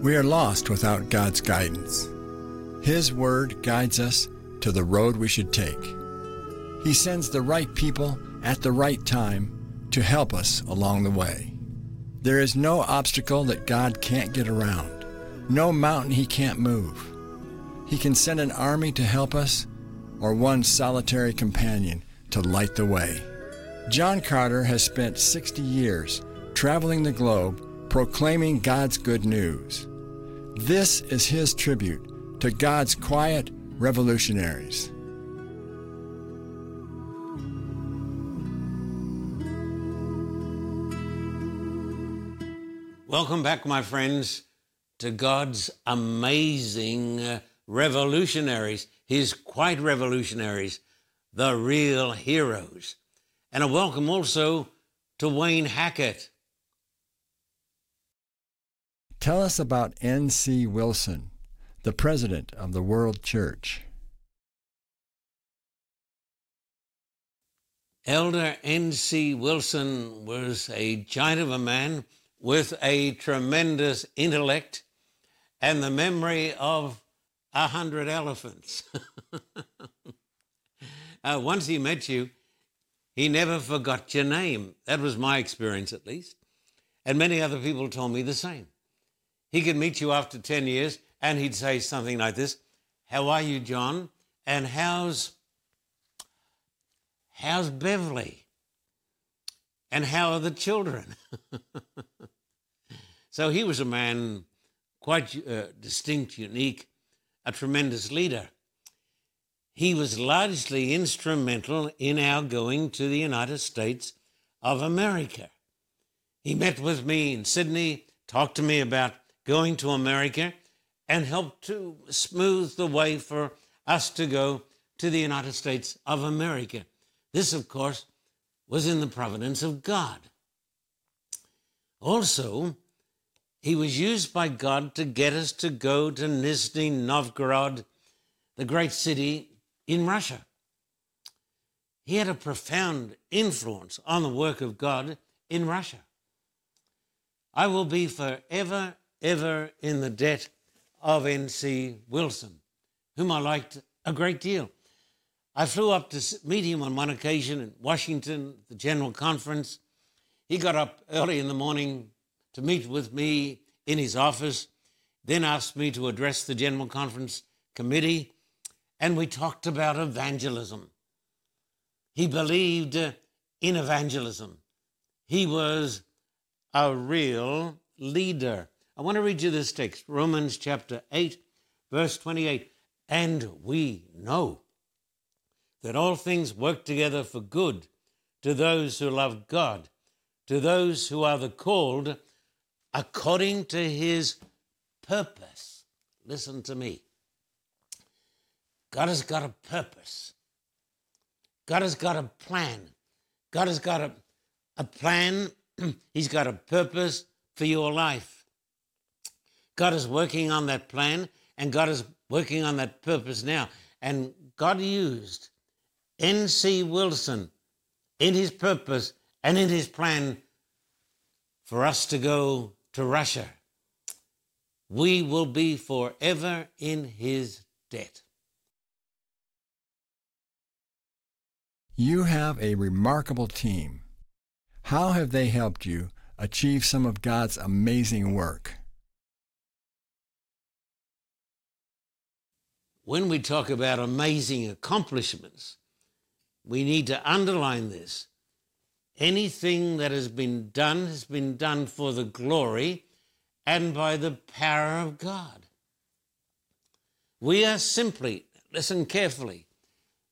We are lost without God's guidance. His Word guides us to the road we should take. He sends the right people at the right time to help us along the way. There is no obstacle that God can't get around, no mountain He can't move. He can send an army to help us or one solitary companion to light the way. John Carter has spent 60 years traveling the globe proclaiming God's good news. This is his tribute to God's quiet revolutionaries. Welcome back, my friends, to God's amazing uh, revolutionaries, his quiet revolutionaries, the real heroes. And a welcome also to Wayne Hackett. Tell us about N.C. Wilson, the president of the World Church. Elder N.C. Wilson was a giant of a man with a tremendous intellect and the memory of a hundred elephants. uh, once he met you, he never forgot your name. That was my experience, at least. And many other people told me the same. He could meet you after 10 years and he'd say something like this How are you, John? And how's, how's Beverly? And how are the children? so he was a man quite uh, distinct, unique, a tremendous leader. He was largely instrumental in our going to the United States of America. He met with me in Sydney, talked to me about going to America, and helped to smooth the way for us to go to the United States of America. This, of course, was in the providence of God. Also, he was used by God to get us to go to Nizhny Novgorod, the great city in Russia. He had a profound influence on the work of God in Russia. I will be forever ever in the debt of N.C. Wilson, whom I liked a great deal. I flew up to meet him on one occasion in Washington, the General Conference. He got up early in the morning to meet with me in his office, then asked me to address the General Conference committee, and we talked about evangelism. He believed uh, in evangelism. He was a real leader. I want to read you this text, Romans chapter 8, verse 28. And we know that all things work together for good to those who love God, to those who are the called according to his purpose. Listen to me. God has got a purpose. God has got a plan. God has got a, a plan. He's got a purpose for your life. God is working on that plan and God is working on that purpose now. And God used N.C. Wilson in his purpose and in his plan for us to go to Russia. We will be forever in his debt. You have a remarkable team. How have they helped you achieve some of God's amazing work? When we talk about amazing accomplishments, we need to underline this. Anything that has been done has been done for the glory and by the power of God. We are simply, listen carefully,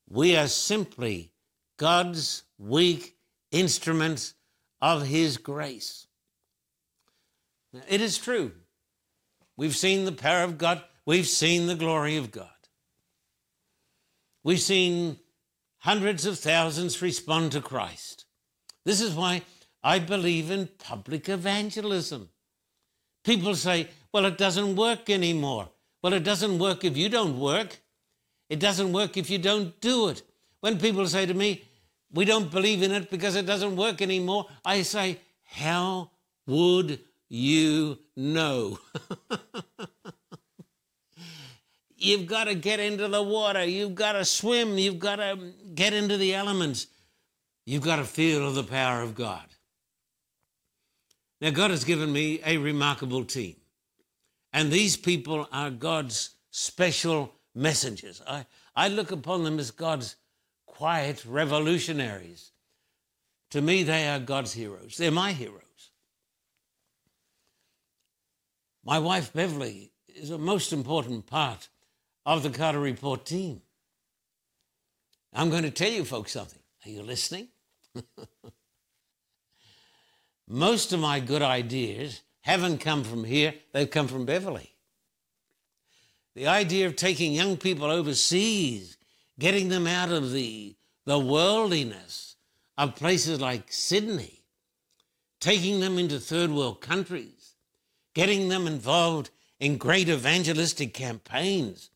we are simply God's weak instruments of His grace. Now, it is true. We've seen the power of God, we've seen the glory of God. We've seen hundreds of thousands respond to Christ. This is why I believe in public evangelism. People say, well, it doesn't work anymore. Well, it doesn't work if you don't work. It doesn't work if you don't do it. When people say to me, we don't believe in it because it doesn't work anymore, I say, how would you know? You've got to get into the water. You've got to swim. You've got to get into the elements. You've got to feel the power of God. Now, God has given me a remarkable team. And these people are God's special messengers. I, I look upon them as God's quiet revolutionaries. To me, they are God's heroes. They're my heroes. My wife, Beverly, is a most important part of the Carter Report team. I'm going to tell you folks something. Are you listening? Most of my good ideas haven't come from here, they've come from Beverly. The idea of taking young people overseas, getting them out of the, the worldliness of places like Sydney, taking them into third world countries, getting them involved in great evangelistic campaigns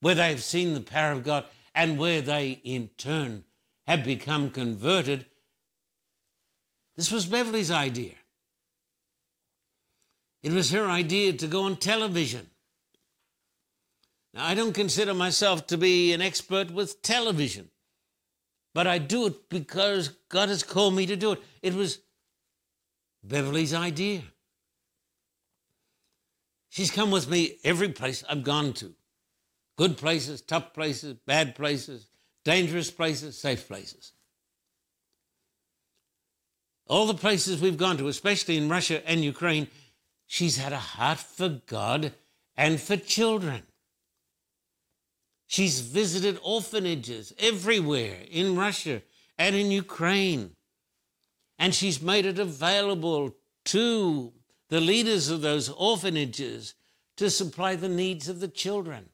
where they've seen the power of God and where they in turn have become converted. This was Beverly's idea. It was her idea to go on television. Now, I don't consider myself to be an expert with television, but I do it because God has called me to do it. It was Beverly's idea. She's come with me every place I've gone to good places, tough places, bad places, dangerous places, safe places. All the places we've gone to, especially in Russia and Ukraine, she's had a heart for God and for children. She's visited orphanages everywhere in Russia and in Ukraine. And she's made it available to the leaders of those orphanages to supply the needs of the children.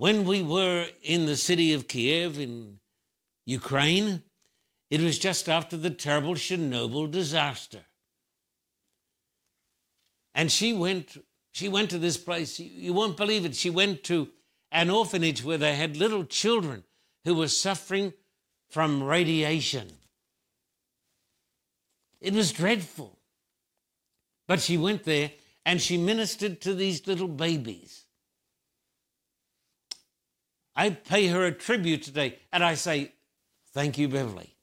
When we were in the city of Kiev in Ukraine, it was just after the terrible Chernobyl disaster. And she went, she went to this place, you won't believe it. She went to an orphanage where they had little children who were suffering from radiation. It was dreadful. But she went there and she ministered to these little babies. I pay her a tribute today and I say, Thank you, Beverly.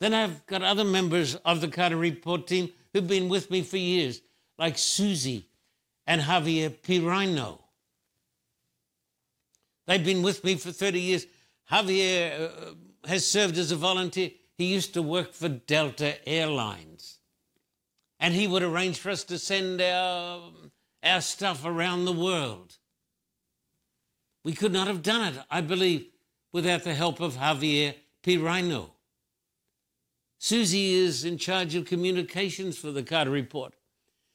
Then I've got other members of the Carter Report team who've been with me for years, like Susie and Javier Pirino. They've been with me for 30 years. Javier uh, has served as a volunteer. He used to work for Delta Airlines. And he would arrange for us to send our, our stuff around the world. We could not have done it, I believe, without the help of Javier Pirino. Susie is in charge of communications for the Carter Report.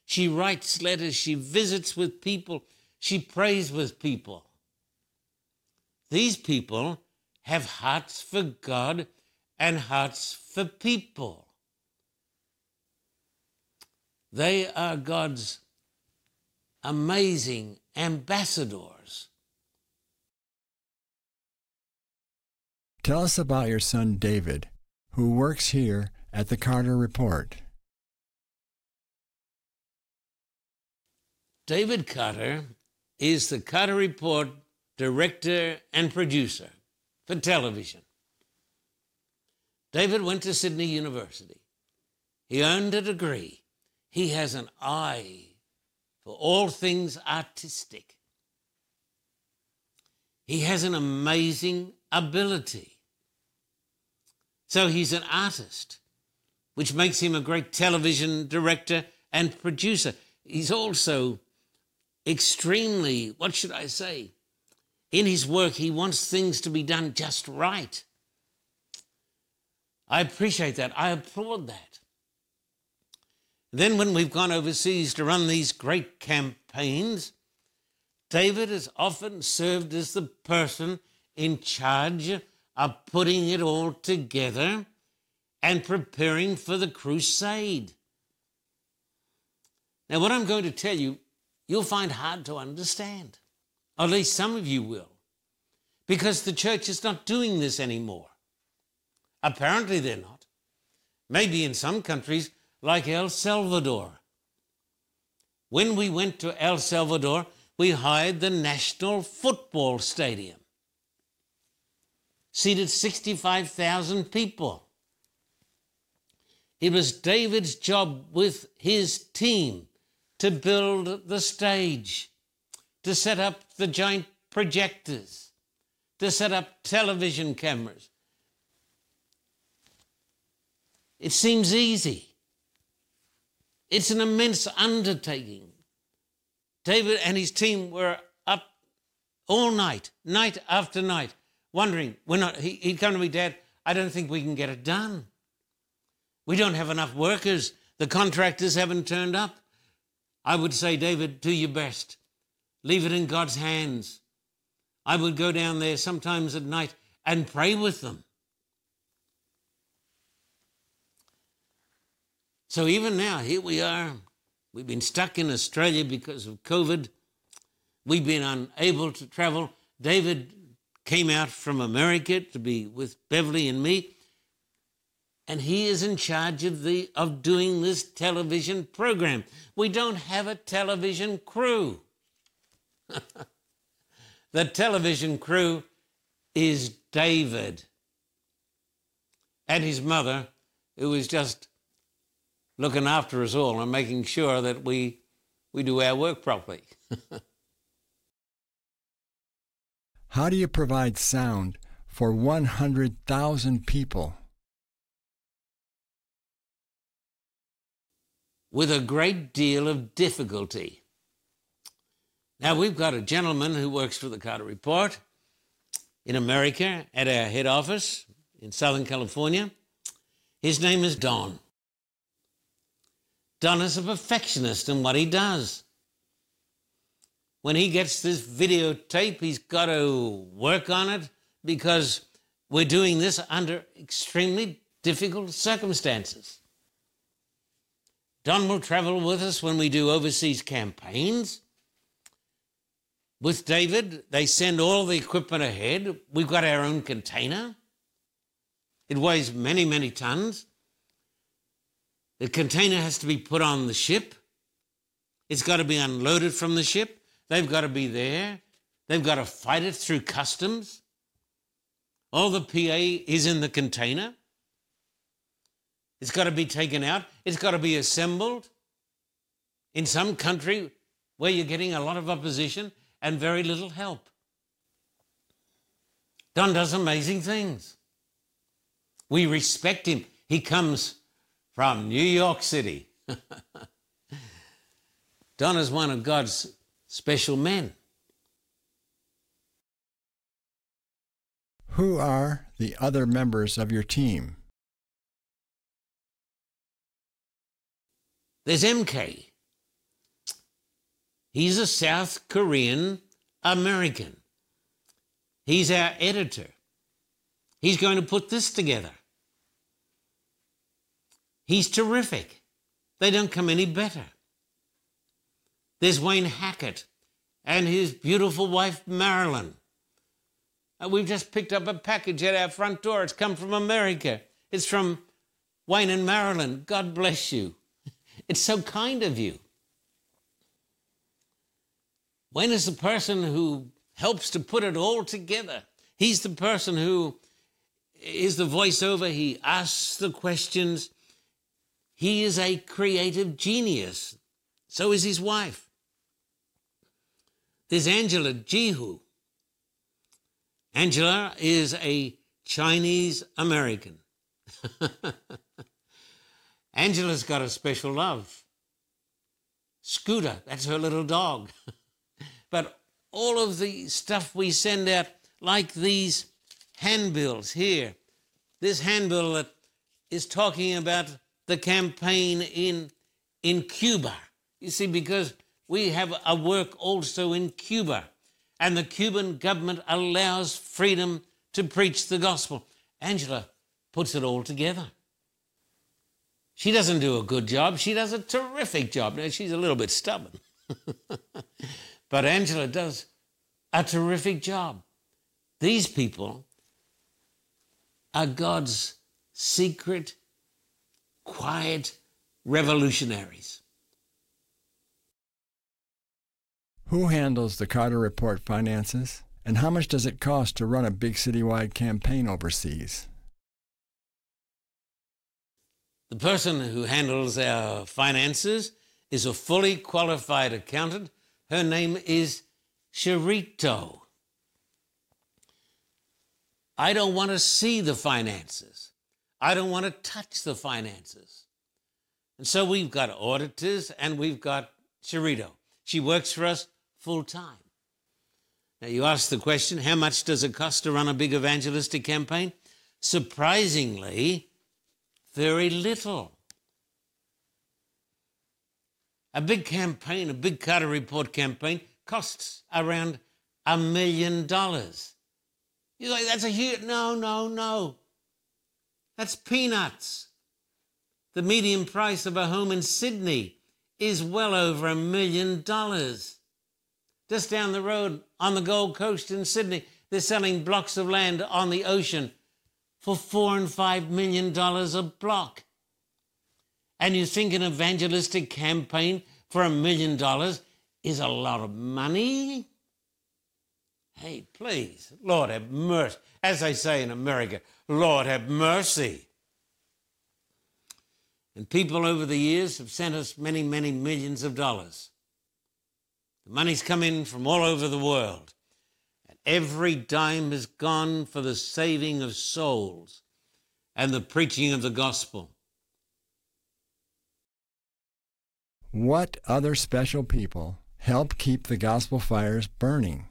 She writes letters, she visits with people, she prays with people. These people have hearts for God and hearts for people. They are God's amazing ambassadors. Tell us about your son David who works here at the Carter Report. David Carter is the Carter Report director and producer for television. David went to Sydney University. He earned a degree. He has an eye for all things artistic. He has an amazing ability so he's an artist, which makes him a great television director and producer. He's also extremely, what should I say? In his work, he wants things to be done just right. I appreciate that. I applaud that. Then, when we've gone overseas to run these great campaigns, David has often served as the person in charge of putting it all together and preparing for the crusade. Now, what I'm going to tell you, you'll find hard to understand. At least some of you will. Because the church is not doing this anymore. Apparently, they're not. Maybe in some countries, like El Salvador. When we went to El Salvador, we hired the National Football Stadium. Seated 65,000 people. It was David's job with his team to build the stage, to set up the giant projectors, to set up television cameras. It seems easy. It's an immense undertaking. David and his team were up all night, night after night, wondering, we're not, he, he'd come to me, Dad, I don't think we can get it done. We don't have enough workers. The contractors haven't turned up. I would say, David, do your best. Leave it in God's hands. I would go down there sometimes at night and pray with them. So even now, here we are. We've been stuck in Australia because of COVID. We've been unable to travel. David came out from America to be with Beverly and me and he is in charge of the of doing this television program. We don't have a television crew. the television crew is David and his mother, who is just looking after us all and making sure that we we do our work properly. How do you provide sound for 100,000 people? with a great deal of difficulty. Now, we've got a gentleman who works for the Carter Report in America at our head office in Southern California. His name is Don. Don is a perfectionist in what he does. When he gets this videotape, he's got to work on it because we're doing this under extremely difficult circumstances. Don will travel with us when we do overseas campaigns. With David, they send all the equipment ahead. We've got our own container. It weighs many, many tons. The container has to be put on the ship. It's got to be unloaded from the ship. They've got to be there. They've got to fight it through customs. All the PA is in the container. It's got to be taken out. It's got to be assembled. In some country where you're getting a lot of opposition and very little help. Don does amazing things. We respect him. He comes from New York City. Don is one of God's special men. Who are the other members of your team? There's MK. He's a South Korean American. He's our editor. He's going to put this together. He's terrific. They don't come any better. There's Wayne Hackett and his beautiful wife, Marilyn. Uh, we've just picked up a package at our front door. It's come from America. It's from Wayne and Marilyn. God bless you. It's so kind of you. Wayne is the person who helps to put it all together. He's the person who is the voiceover. He asks the questions. He is a creative genius. So is his wife. There's Angela Jihu. Angela is a Chinese American. Angela's got a special love. Scooter, that's her little dog. but all of the stuff we send out, like these handbills here, this handbill that is talking about the campaign in, in Cuba. You see, because we have a work also in Cuba, and the Cuban government allows freedom to preach the gospel. Angela puts it all together. She doesn't do a good job. She does a terrific job. Now, she's a little bit stubborn. but Angela does a terrific job. These people are God's secret, quiet revolutionaries. Who handles the Carter Report finances? And how much does it cost to run a big citywide campaign overseas? The person who handles our finances is a fully qualified accountant. Her name is Sharito. I don't want to see the finances. I don't want to touch the finances. And so we've got auditors and we've got Sharito. She works for us full time. Now, you ask the question how much does it cost to run a big evangelistic campaign? Surprisingly, very little. A big campaign, a big Carter Report campaign, costs around a million dollars. You're like, that's a huge. No, no, no. That's peanuts. The median price of a home in Sydney is well over a million dollars. Just down the road on the Gold Coast in Sydney, they're selling blocks of land on the ocean for four and five million dollars a block. And you think an evangelistic campaign for a million dollars is a lot of money? Hey, please, Lord have mercy. As they say in America, Lord have mercy. And people over the years have sent us many, many millions of dollars. The money's come in from all over the world. And every dime has gone for the saving of souls and the preaching of the gospel. What other special people help keep the gospel fires burning?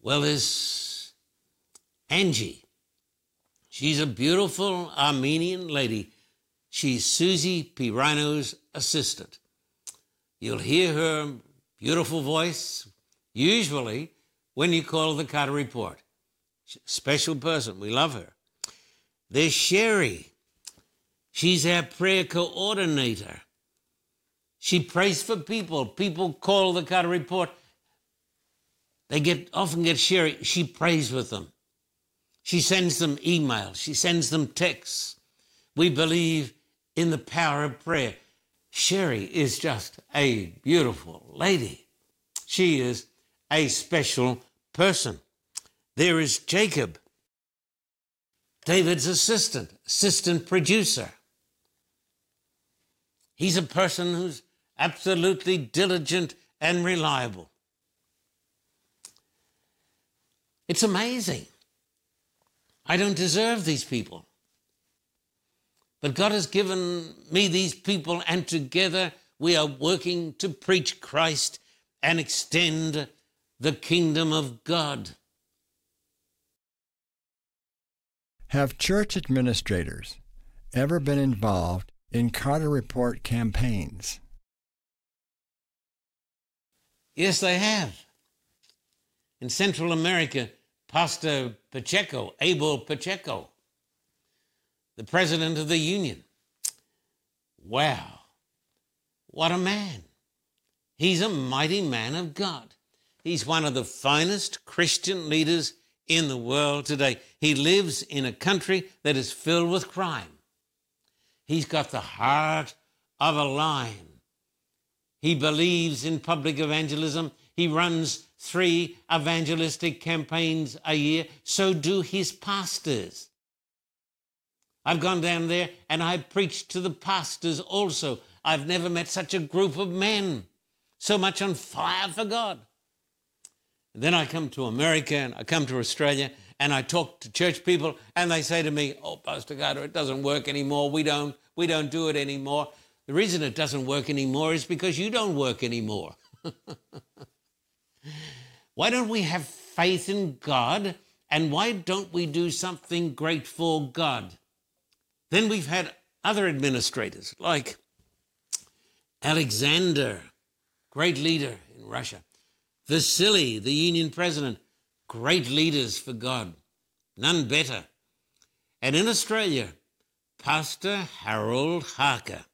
Well, there's Angie. She's a beautiful Armenian lady. She's Susie Pirano's assistant. You'll hear her beautiful voice, usually when you call the Carter Report. Special person. We love her. There's Sherry. She's our prayer coordinator. She prays for people. People call the Carter Report. They get often get Sherry. She prays with them. She sends them emails. She sends them texts. We believe in the power of prayer. Sherry is just a beautiful lady. She is a special person. There is Jacob, David's assistant, assistant producer. He's a person who's absolutely diligent and reliable. It's amazing. I don't deserve these people. But God has given me these people, and together we are working to preach Christ and extend the kingdom of God. Have church administrators ever been involved in Carter Report campaigns? Yes, they have. In Central America, Pastor Pacheco, Abel Pacheco, the president of the union. Wow, what a man. He's a mighty man of God. He's one of the finest Christian leaders in the world today. He lives in a country that is filled with crime. He's got the heart of a lion. He believes in public evangelism. He runs three evangelistic campaigns a year. So do his pastors. I've gone down there and I preached to the pastors also. I've never met such a group of men, so much on fire for God. And then I come to America and I come to Australia and I talk to church people and they say to me, "Oh, Pastor Carter, it doesn't work anymore. We don't we don't do it anymore." The reason it doesn't work anymore is because you don't work anymore. why don't we have faith in God and why don't we do something great for God? Then we've had other administrators like Alexander, great leader in Russia, Vasily, the Union president, great leaders for God, none better. And in Australia, Pastor Harold Harker,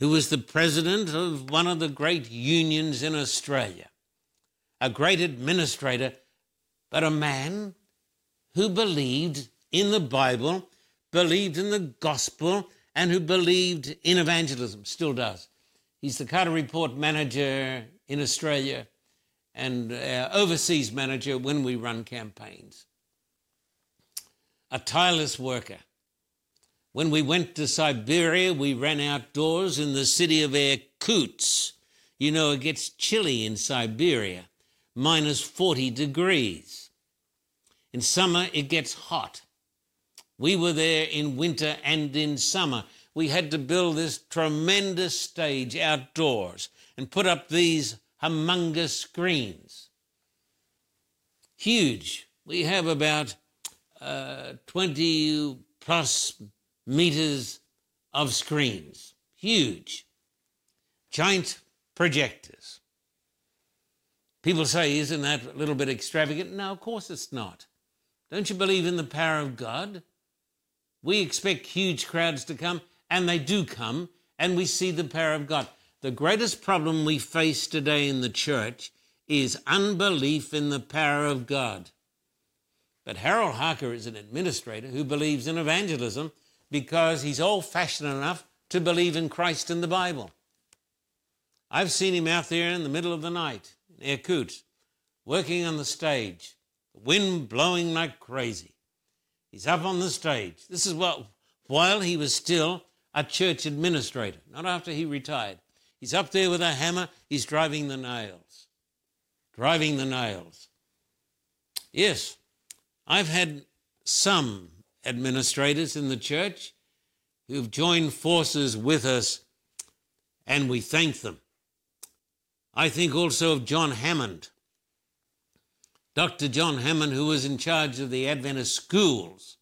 who was the president of one of the great unions in Australia, a great administrator, but a man who believed in the Bible believed in the gospel and who believed in evangelism, still does. He's the Carter Report manager in Australia and our overseas manager when we run campaigns. A tireless worker. When we went to Siberia, we ran outdoors in the city of Irkutsk. You know, it gets chilly in Siberia, minus 40 degrees. In summer, it gets hot. We were there in winter and in summer. We had to build this tremendous stage outdoors and put up these humongous screens. Huge. We have about uh, 20 plus meters of screens. Huge. Giant projectors. People say, isn't that a little bit extravagant? No, of course it's not. Don't you believe in the power of God? We expect huge crowds to come, and they do come, and we see the power of God. The greatest problem we face today in the church is unbelief in the power of God. But Harold Harker is an administrator who believes in evangelism because he's old fashioned enough to believe in Christ and the Bible. I've seen him out there in the middle of the night in Irkutsk, working on the stage, the wind blowing like crazy. He's up on the stage. This is what, while he was still a church administrator, not after he retired. He's up there with a hammer, he's driving the nails. Driving the nails. Yes, I've had some administrators in the church who've joined forces with us, and we thank them. I think also of John Hammond, Dr. John Hammond, who was in charge of the Adventist schools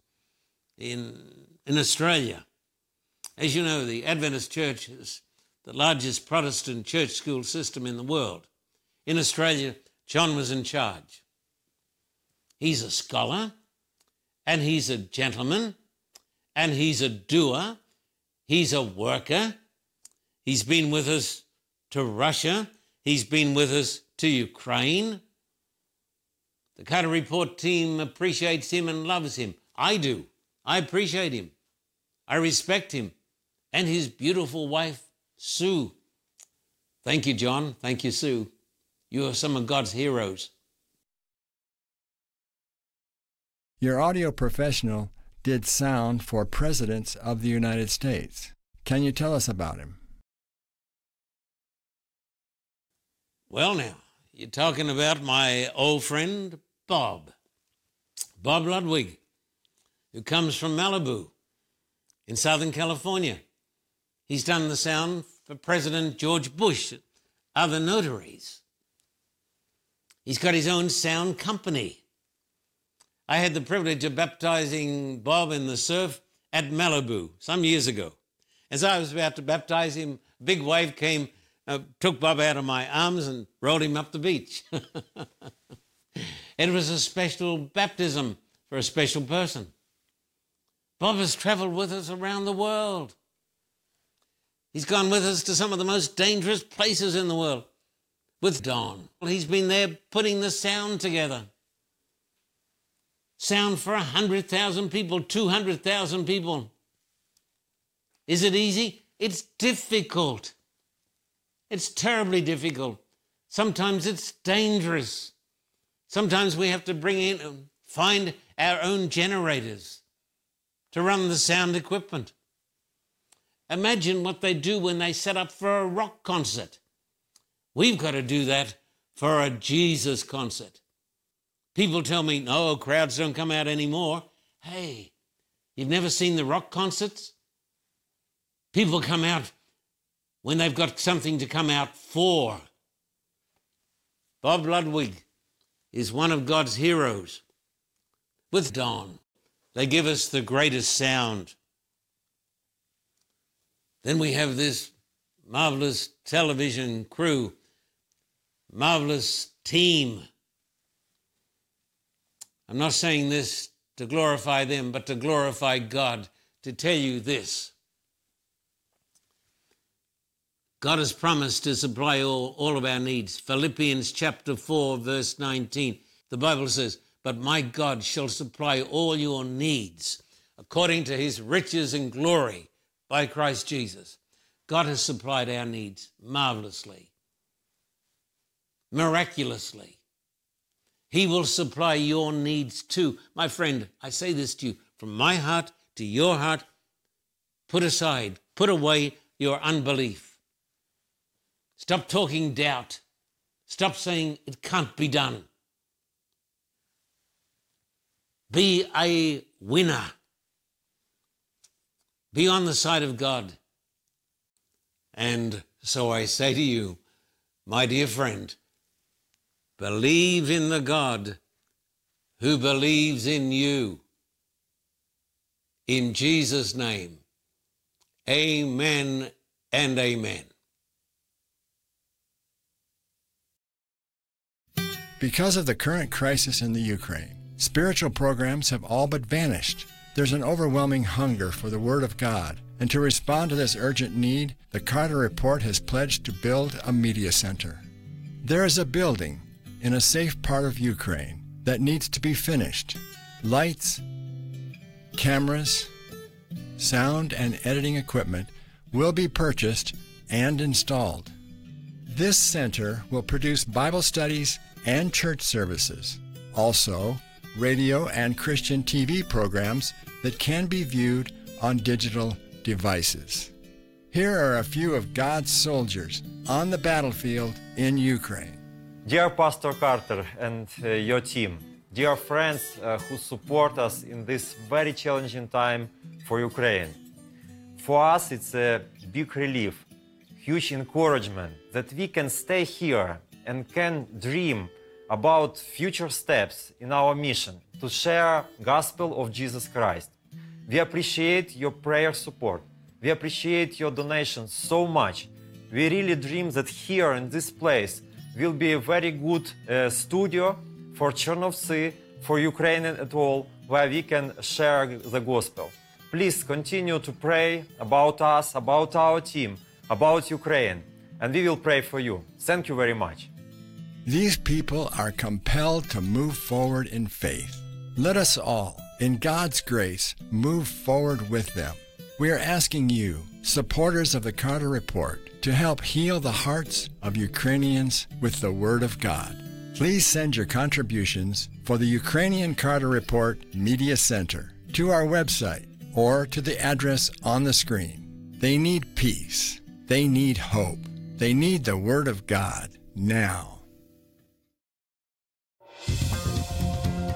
in, in Australia. As you know, the Adventist Church is the largest Protestant church school system in the world. In Australia, John was in charge. He's a scholar, and he's a gentleman, and he's a doer, he's a worker. He's been with us to Russia, he's been with us to Ukraine. The Carter Report team appreciates him and loves him. I do. I appreciate him. I respect him and his beautiful wife, Sue. Thank you, John. Thank you, Sue. You are some of God's heroes. Your audio professional did sound for presidents of the United States. Can you tell us about him? Well, now, you're talking about my old friend, Bob. Bob Ludwig, who comes from Malibu in Southern California. He's done the sound for President George Bush, other notaries. He's got his own sound company. I had the privilege of baptizing Bob in the surf at Malibu some years ago. As I was about to baptize him, a big wave came uh, took Bob out of my arms and rolled him up the beach. it was a special baptism for a special person. Bob has traveled with us around the world. He's gone with us to some of the most dangerous places in the world with Don. He's been there putting the sound together. Sound for 100,000 people, 200,000 people. Is it easy? It's difficult. It's terribly difficult. Sometimes it's dangerous. Sometimes we have to bring in, and find our own generators to run the sound equipment. Imagine what they do when they set up for a rock concert. We've got to do that for a Jesus concert. People tell me, no, crowds don't come out anymore. Hey, you've never seen the rock concerts? People come out when they've got something to come out for. Bob Ludwig is one of God's heroes. With Don, they give us the greatest sound. Then we have this marvelous television crew, marvelous team. I'm not saying this to glorify them, but to glorify God, to tell you this. God has promised to supply all, all of our needs. Philippians chapter 4, verse 19. The Bible says, But my God shall supply all your needs according to his riches and glory by Christ Jesus. God has supplied our needs marvelously, miraculously. He will supply your needs too. My friend, I say this to you from my heart to your heart. Put aside, put away your unbelief. Stop talking doubt. Stop saying it can't be done. Be a winner. Be on the side of God. And so I say to you, my dear friend, believe in the God who believes in you. In Jesus' name, amen and amen. Because of the current crisis in the Ukraine, spiritual programs have all but vanished. There's an overwhelming hunger for the Word of God, and to respond to this urgent need, the Carter Report has pledged to build a media center. There is a building in a safe part of Ukraine that needs to be finished. Lights, cameras, sound, and editing equipment will be purchased and installed. This center will produce Bible studies and church services. Also, radio and Christian TV programs that can be viewed on digital devices. Here are a few of God's soldiers on the battlefield in Ukraine. Dear Pastor Carter and uh, your team, dear friends uh, who support us in this very challenging time for Ukraine. For us, it's a big relief, huge encouragement that we can stay here and can dream about future steps in our mission to share gospel of Jesus Christ. We appreciate your prayer support. We appreciate your donations so much. We really dream that here in this place will be a very good uh, studio for Chernovtsi, for Ukrainian at all, where we can share the gospel. Please continue to pray about us, about our team, about Ukraine, and we will pray for you. Thank you very much. These people are compelled to move forward in faith. Let us all, in God's grace, move forward with them. We are asking you, supporters of the Carter Report, to help heal the hearts of Ukrainians with the Word of God. Please send your contributions for the Ukrainian Carter Report Media Center to our website or to the address on the screen. They need peace. They need hope. They need the Word of God now.